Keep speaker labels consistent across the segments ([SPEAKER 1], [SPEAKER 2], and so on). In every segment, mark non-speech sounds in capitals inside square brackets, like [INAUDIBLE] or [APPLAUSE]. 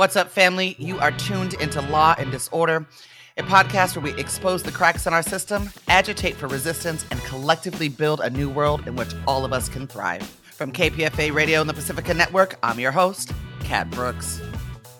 [SPEAKER 1] What's up, family? You are tuned into Law and Disorder, a podcast where we expose the cracks in our system, agitate for resistance, and collectively build a new world in which all of us can thrive. From KPFA Radio and the Pacifica Network, I'm your host, Kat Brooks.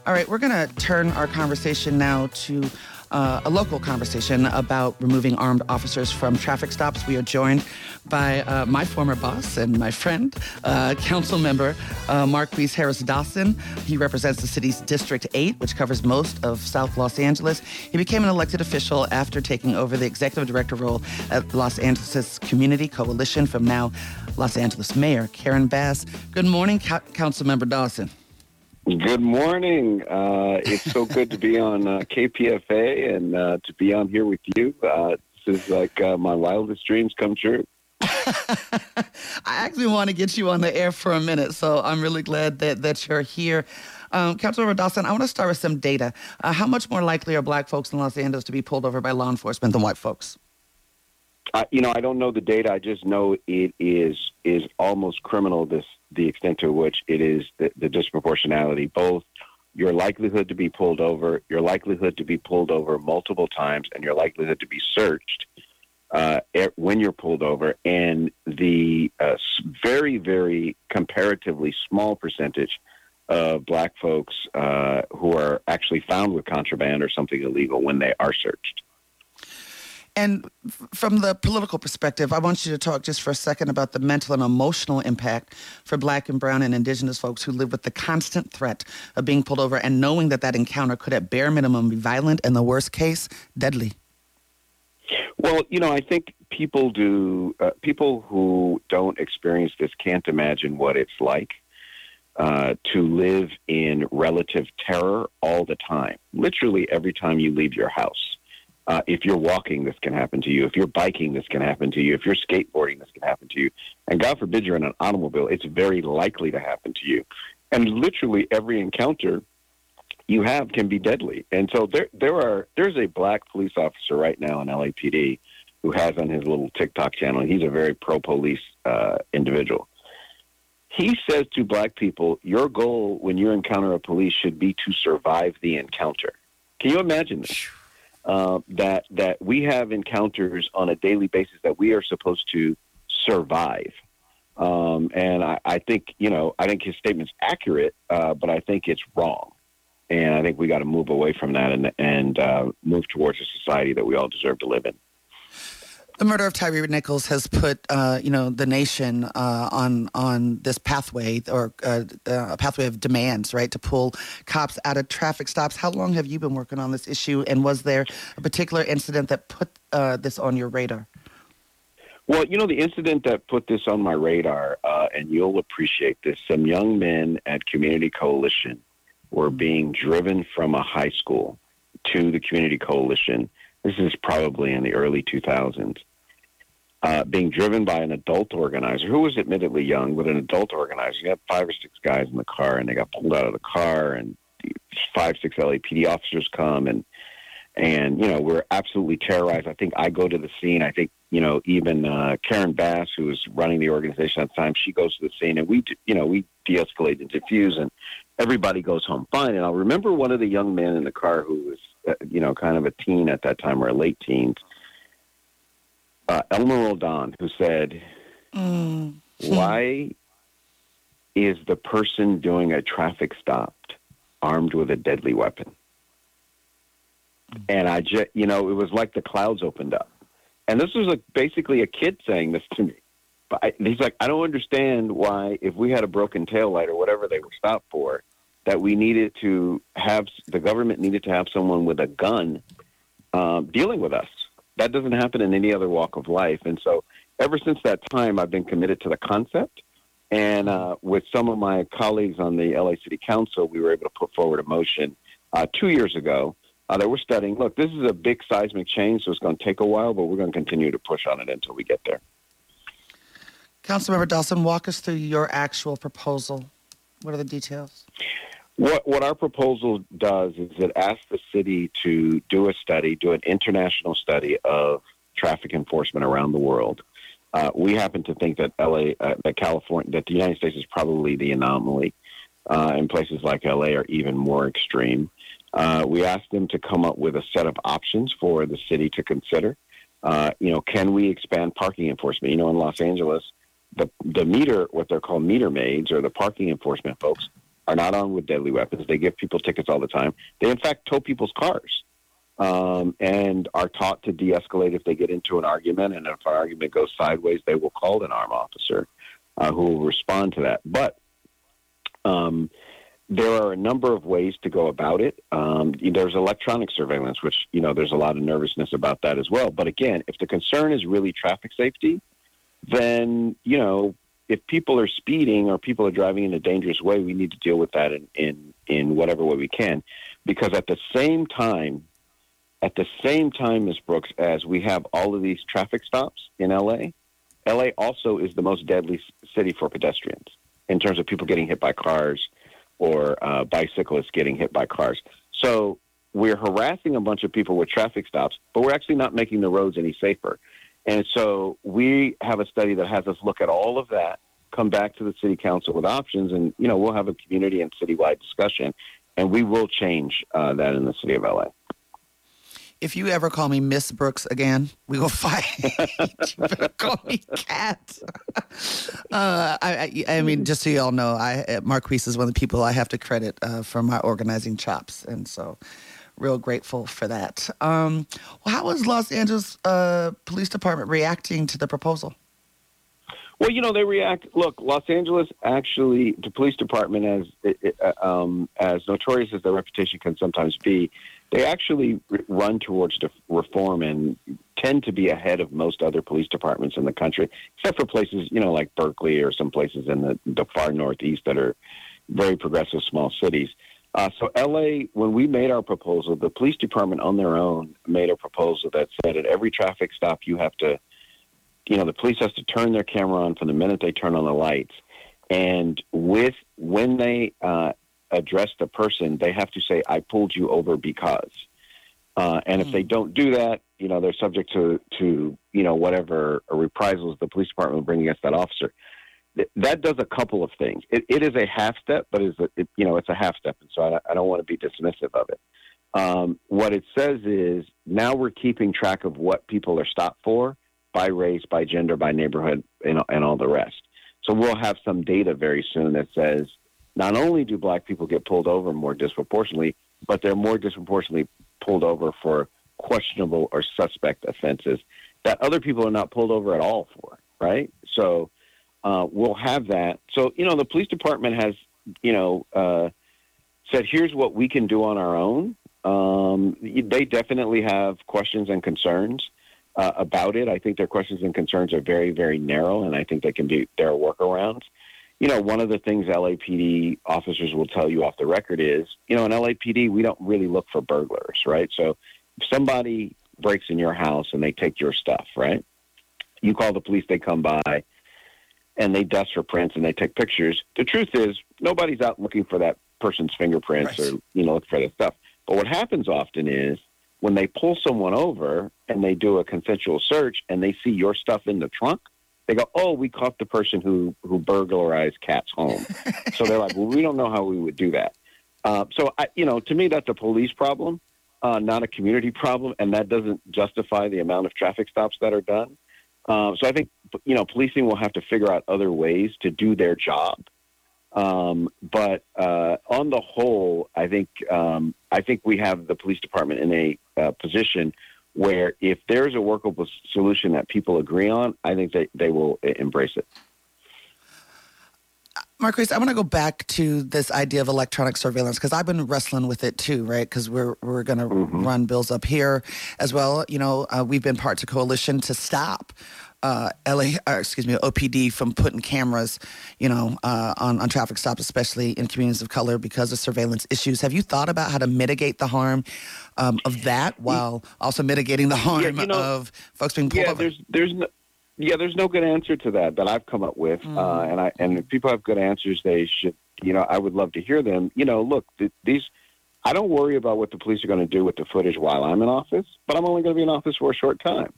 [SPEAKER 1] All right, we're going to turn our conversation now to uh, a local conversation about removing armed officers from traffic stops. We are joined by uh, my former boss and my friend, uh, Council Member uh, Marqueece Harris Dawson. He represents the city's District 8, which covers most of South Los Angeles. He became an elected official after taking over the executive director role at Los Angeles Community Coalition from now Los Angeles Mayor Karen Bass. Good morning, Council Member Dawson.
[SPEAKER 2] Good morning. Uh, it's so good to be on uh, KPFA and uh, to be on here with you. Uh, this is like uh, my wildest dreams come true. [LAUGHS]
[SPEAKER 1] I actually want to get you on the air for a minute, so I'm really glad that, that you're here. Um, Councilmember Dawson, I want to start with some data. Uh, how much more likely are black folks in Los Angeles to be pulled over by law enforcement than white folks?
[SPEAKER 2] Uh, you know, I don't know the data. I just know it is is almost criminal. This the extent to which it is the, the disproportionality, both your likelihood to be pulled over, your likelihood to be pulled over multiple times, and your likelihood to be searched uh, when you're pulled over, and the uh, very, very comparatively small percentage of black folks uh, who are actually found with contraband or something illegal when they are searched.
[SPEAKER 1] And from the political perspective, I want you to talk just for a second about the mental and emotional impact for black and brown and indigenous folks who live with the constant threat of being pulled over and knowing that that encounter could at bare minimum be violent and the worst case, deadly.
[SPEAKER 2] Well, you know, I think people do, uh, people who don't experience this can't imagine what it's like. Uh, to live in relative terror all the time, literally every time you leave your house. Uh, if you're walking, this can happen to you. If you're biking, this can happen to you. If you're skateboarding, this can happen to you. And God forbid you're in an automobile, it's very likely to happen to you. And literally every encounter you have can be deadly. And so there, there are, there's a black police officer right now in LAPD who has on his little TikTok channel. He's a very pro police uh, individual. He says to black people, your goal when you encounter a police should be to survive the encounter. Can you imagine this? Uh, that that we have encounters on a daily basis that we are supposed to survive. Um, and I, I, think you know I think his statement's accurate, uh, but I think it's wrong. And I think we got to move away from that and and uh, move towards a society that we all deserve to live in.
[SPEAKER 1] The murder of Tyre Nichols has put, uh, you know, the nation uh, on on this pathway or uh, uh, a pathway of demands, right, to pull cops out of traffic stops. How long have you been working on this issue, and was there a particular incident that put uh, this on your radar?
[SPEAKER 2] Well, you know, the incident that put this on my radar, uh, and you'll appreciate this. Some young men at Community Coalition were mm-hmm. being driven from a high school to the Community Coalition. This is probably in the early 2000s uh, being driven by an adult organizer who was admittedly young, but an adult organizer. You had five or six guys in the car, and they got pulled out of the car, and five, six LAPD officers come, and and you know we're absolutely terrorized. I think I go to the scene. I think you know even uh, Karen Bass, who was running the organization at the time, she goes to the scene, and we you know we de-escalate and diffuse, and everybody goes home fine. And I'll remember one of the young men in the car who was uh, you know kind of a teen at that time or a late teens uh, Elmer Roldan, who said, mm. "Why is the person doing a traffic stop armed with a deadly weapon?" Mm. And I just, you know, it was like the clouds opened up. And this was like basically a kid saying this to me. But I, he's like, I don't understand why, if we had a broken tail light or whatever they were stopped for, that we needed to have the government needed to have someone with a gun uh, dealing with us that doesn't happen in any other walk of life. And so ever since that time, I've been committed to the concept. And uh, with some of my colleagues on the LA City Council, we were able to put forward a motion uh, two years ago uh, that we're studying. Look, this is a big seismic change, so it's going to take a while, but we're going to continue to push on it until we get there.
[SPEAKER 1] Councilmember Dawson, walk us through your actual proposal. What are the details?
[SPEAKER 2] What, what our proposal does is it asks the city to do a study, do an international study of traffic enforcement around the world. Uh, we happen to think that LA, uh, that California, that the United States is probably the anomaly. uh, in places like LA are even more extreme. Uh, we asked them to come up with a set of options for the city to consider. Uh, you know, can we expand parking enforcement? You know, in Los Angeles, the the meter, what they're called meter maids or the parking enforcement folks, are not armed with deadly weapons. They give people tickets all the time. They in fact tow people's cars. Um, and are taught to de-escalate if they get into an argument, and if an argument goes sideways, they will call an armed officer uh, who will respond to that. But um, there are a number of ways to go about it. Um, there's electronic surveillance, which you know there's a lot of nervousness about that as well. But again, if the concern is really traffic safety, then you know if people are speeding or people are driving in a dangerous way, we need to deal with that in in, in whatever way we can. Because at the same time, at the same time, Ms. Brooks, as we have all of these traffic stops in LA, LA also is the most deadly city for pedestrians in terms of people getting hit by cars or uh, bicyclists getting hit by cars. So we're harassing a bunch of people with traffic stops, but we're actually not making the roads any safer. And so we have a study that has us look at all of that, come back to the city council with options, and you know we'll have a community and citywide discussion, and we will change uh, that in the city of LA
[SPEAKER 1] if you ever call me Miss Brooks again, we will [LAUGHS] fight. call me Kat. [LAUGHS] Uh, I, I, I, mean, just so you all know, I Marqueece is one of the people I have to credit uh, for my organizing chops, and so real grateful for that. Um, well, how is Los Angeles uh, Police Department reacting to the proposal?
[SPEAKER 2] Well, you know, they react. Look, Los Angeles actually, the police department, as uh, um, as notorious as their reputation can sometimes be, they actually run towards reform and tend to be ahead of most other police departments in the country, except for places, you know, like Berkeley or some places in the, the far northeast that are very progressive small cities. Uh, so, LA, when we made our proposal, the police department on their own made a proposal that said at every traffic stop, you have to, you know, the police has to turn their camera on from the minute they turn on the lights. And with when they uh, address the person, they have to say, I pulled you over because. Uh, and mm if they hmm. don't do that, you know, they're subject to, to you know, whatever reprisals the police department will bring against that officer. That does a couple of things. It, it is a half step, but it's a, it, you know, it's a half step. And so I, I don't want to be dismissive of it. Um, what it says is now we're keeping track of what people are stopped for by race, by gender, by neighborhood, and, and all the rest. So we'll have some data very soon that says not only do black people get pulled over more disproportionately, but they're more disproportionately pulled over for questionable or suspect offenses that other people are not pulled over at all for, right? So uh, we'll have that. So, you know, the police department has, you know, uh, said, here's what we can do on our own. Um, they definitely have questions and concerns uh, about it. I think their questions and concerns are very, very narrow, and I think they can be, there are workarounds you know, one of the things LAPD officers will tell you off the record is, you know, in LAPD, we don't really look for burglars, right? So if somebody breaks in your house and they take your stuff, right? You call the police, they come by and they dust for prints and they take pictures. The truth is, nobody's out looking for that person's fingerprints right. or, you know, look for that stuff. But what happens often is when they pull someone over and they do a consensual search and they see your stuff in the trunk, they go, "Oh, we caught the person who who burglarized Kat's home." [LAUGHS] so they're like, "Well, we don't know how we would do that." Uh, so, I, you know, to me, that's a police problem, uh, not a community [LAUGHS] problem, and that doesn't justify the amount of traffic stops that are done. Uh, so I think you know, policing will have to figure out other ways to do their job. Um, but uh, on the whole, I think um, I think we have the police department in a uh, position where if there's a workable solution that people agree on, I think they, they will embrace it.
[SPEAKER 1] Marqueece, I want to go back to this idea of electronic surveillance because I've been wrestling with it too, right? Because we're we're going to mm-hmm. run bills up here as well. You know, uh, we've been part of coalition to stop uh, LA, uh, excuse me, OPD from putting cameras, you know, uh, on, on traffic stops, especially in communities of color because of surveillance issues. Have you thought about how to mitigate the harm um, of that while also mitigating the harm yeah, you know, of folks being pulled
[SPEAKER 2] yeah,
[SPEAKER 1] over?
[SPEAKER 2] There's, there's no, yeah, there's no good answer to that that I've come up with, mm. uh, and I and if people have good answers, they should, you know, I would love to hear them. You know, look, th- these. I don't worry about what the police are going to do with the footage while I'm in office, but I'm only going to be in office for a short time.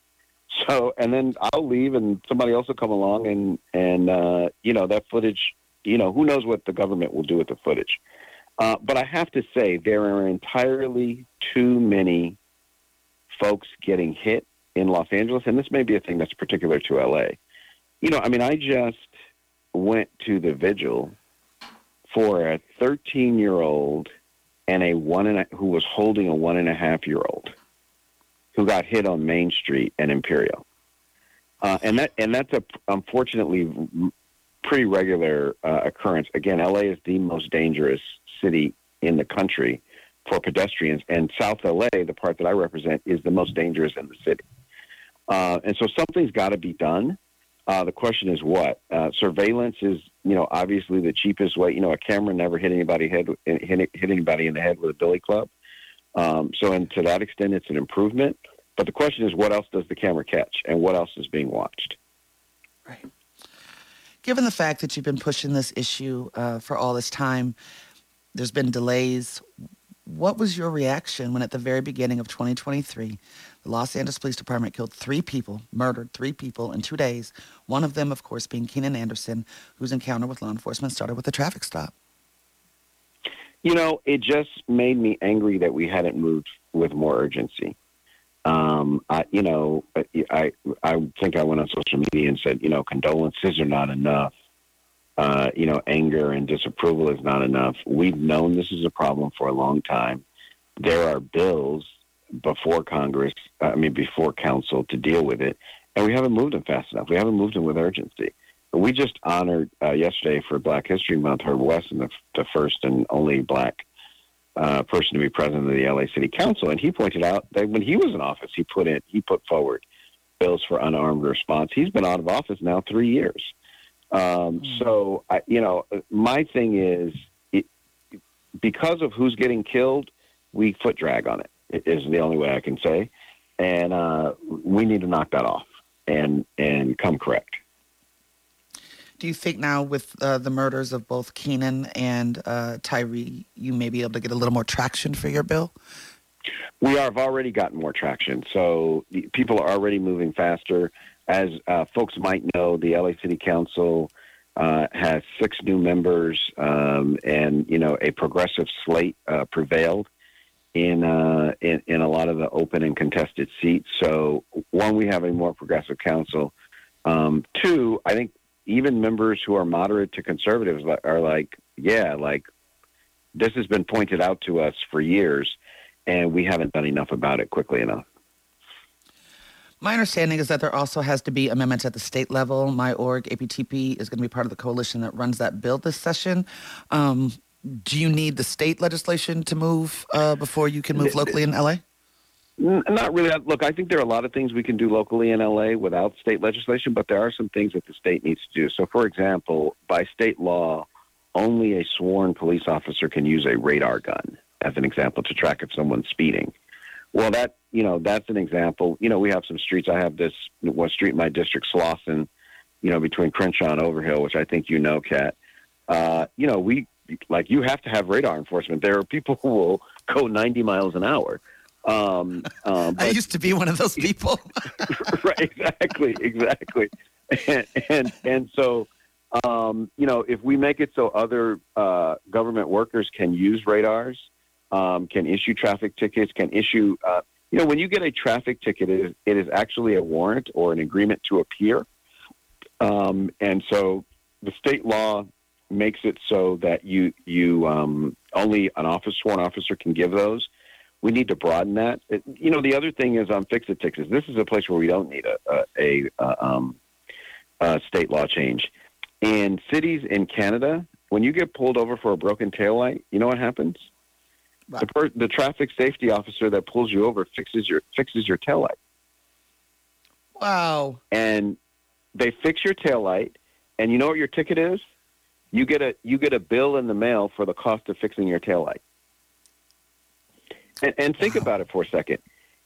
[SPEAKER 2] So, and then I'll leave, and somebody else will come along, and and uh, you know that footage you know, who knows what the government will do with the footage. Uh, but I have to say, there are entirely too many folks getting hit in Los Angeles, and this may be a thing that's particular to LA. You know, I mean, I just went to the vigil for a 13 year old and a one and a, who was holding a one and a half year old who got hit on Main Street and Imperial. Uh, and that and that's a unfortunately pretty regular uh, occurrence. Again, LA is the most dangerous city in the country for pedestrians, and South LA, the part that I represent, is the most dangerous in the city. Uh, and so something's got to be done. Uh, the question is what? Uh, surveillance is, you know, obviously the cheapest way. You know, a camera never hit anybody head hit, hit anybody in the head with a billy club. Um, so, and to that extent, it's an improvement. But the question is, what else does the camera catch, and what else is being watched?
[SPEAKER 1] Right. Given the fact that you've been pushing this issue uh, for all this time, there's been delays. What was your reaction when, at the very beginning of 2023, the Los Angeles Police Department killed three people, murdered three people in two days? One of them, of course, being Keenan Anderson, whose encounter with law enforcement started with a traffic stop.
[SPEAKER 2] You know, it just made me angry that we hadn't moved with more urgency. Um, I, you know, I, I think I went on social media and said, you know, condolences are not enough uh, you know, anger and disapproval is not enough. We've known this is a problem for a long time. There are bills before Congress, I mean, before Council to deal with it, and we haven't moved them fast enough. We haven't moved them with urgency. We just honored uh, yesterday for Black History Month Herb Wesson, the, the first and only black uh, person to be president of the LA City Council, and he pointed out that when he was in office, he put in he put forward bills for unarmed response. He's been out of office now three years. Um, hmm. so, I, you know, my thing is, it, because of who's getting killed, we foot drag on it. Is the only way I can say, and uh, we need to knock that off and and come correct.
[SPEAKER 1] Do you think now, with uh, the murders of both Keenan and uh, Tyre, you may be able to get a little more traction for your bill?
[SPEAKER 2] We have already gotten more traction. So people are already moving faster. As uh, folks might know, the LA City Council uh, has six new members, um, and you know a progressive slate uh, prevailed in, uh, in in a lot of the open and contested seats. So one, we have a more progressive council. Um, two, I think even members who are moderate to conservatives are like, yeah, like this has been pointed out to us for years, and we haven't done enough about it quickly enough.
[SPEAKER 1] My understanding is that there also has to be amendments at the state level. My org, APTP, is going to be part of the coalition that runs that bill this session. Um, do you need the state legislation to move uh, before you can move locally in LA?
[SPEAKER 2] Not really. Look, I think there are a lot of things we can do locally in LA without state legislation, but there are some things that the state needs to do. So, for example, by state law, only a sworn police officer can use a radar gun, as an example, to track if someone's speeding. Well, that you know that's an example. You know, we have some streets. I have this one street in my district, Slauson, you know, between Crenshaw and Overhill, which I think you know, Kat. Uh, you know, we like you have to have radar enforcement. There are people who will go 90 miles an hour. Um,
[SPEAKER 1] um, [LAUGHS] I used to be one of those people. [LAUGHS]
[SPEAKER 2] right, exactly, exactly, and and, and so. Um, you know, if we make it so other uh, government workers can use radars, um, can issue traffic tickets, can issue, uh, you know, when you get a traffic ticket, it is, it is actually a warrant or an agreement to appear. Um, and so the state law makes it so that you, you um, only an office sworn officer can give those. We need to broaden that. It, you know, the other thing is on fix-it tickets. This is a place where we don't need a, a, a, um, a state law change. In cities in Canada, when you get pulled over for a broken taillight, you know what happens? The, per- the traffic safety officer that pulls you over fixes your fixes your tail light.
[SPEAKER 1] Wow.
[SPEAKER 2] And they fix your tail light, and you know what your ticket is? You get a you get a bill in the mail for the cost of fixing your taillight. And, and think wow. about it for a second.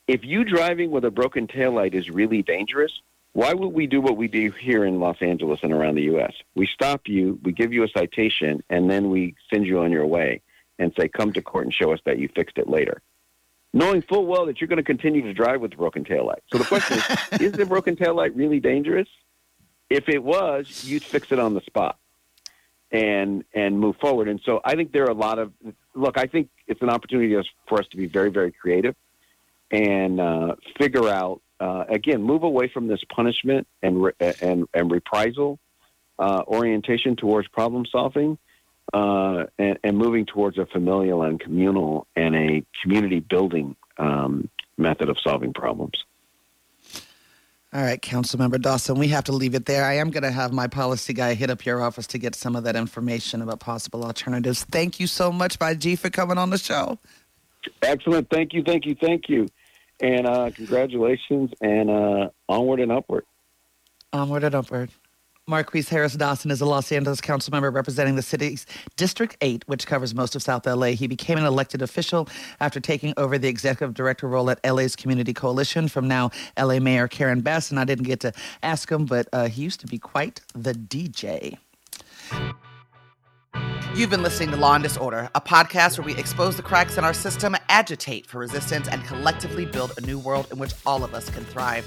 [SPEAKER 2] If you driving with a broken taillight is really dangerous, why would we do what we do here in Los Angeles and around the U.S.? We stop you, we give you a citation, and then we send you on your way and say, come to court and show us that you fixed it later. Knowing full well that you're going to continue to drive with the broken taillight. So the question is, [LAUGHS] is the broken taillight really dangerous? If it was, you'd fix it on the spot. And and move forward. And so I think there are a lot of look. I think it's an opportunity for us to be very very creative and uh, figure out uh, again move away from this punishment and re- and and reprisal uh, orientation towards problem solving. Uh, and, and, moving towards a familial and communal and a community building um, method of solving problems.
[SPEAKER 1] All right, Councilmember Dawson, we have to leave it there. I am going to have my policy guy hit up your office to get some of that information about possible alternatives. Thank you so much, by G, for coming on the show.
[SPEAKER 2] Excellent. Thank you, thank you, thank you. And uh, congratulations and uh, onward and upward.
[SPEAKER 1] Onward and upward. Marqueece Harris Dawson is a Los Angeles council member representing the city's District 8, which covers most of South LA. He became an elected official after taking over the executive director role at LA's Community Coalition from now LA Mayor Karen Bass. And I didn't get to ask him, but uh, he used to be quite the DJ. You've been listening to Law and Disorder, a podcast where we expose the cracks in our system, agitate for resistance, and collectively build a new world in which all of us can thrive.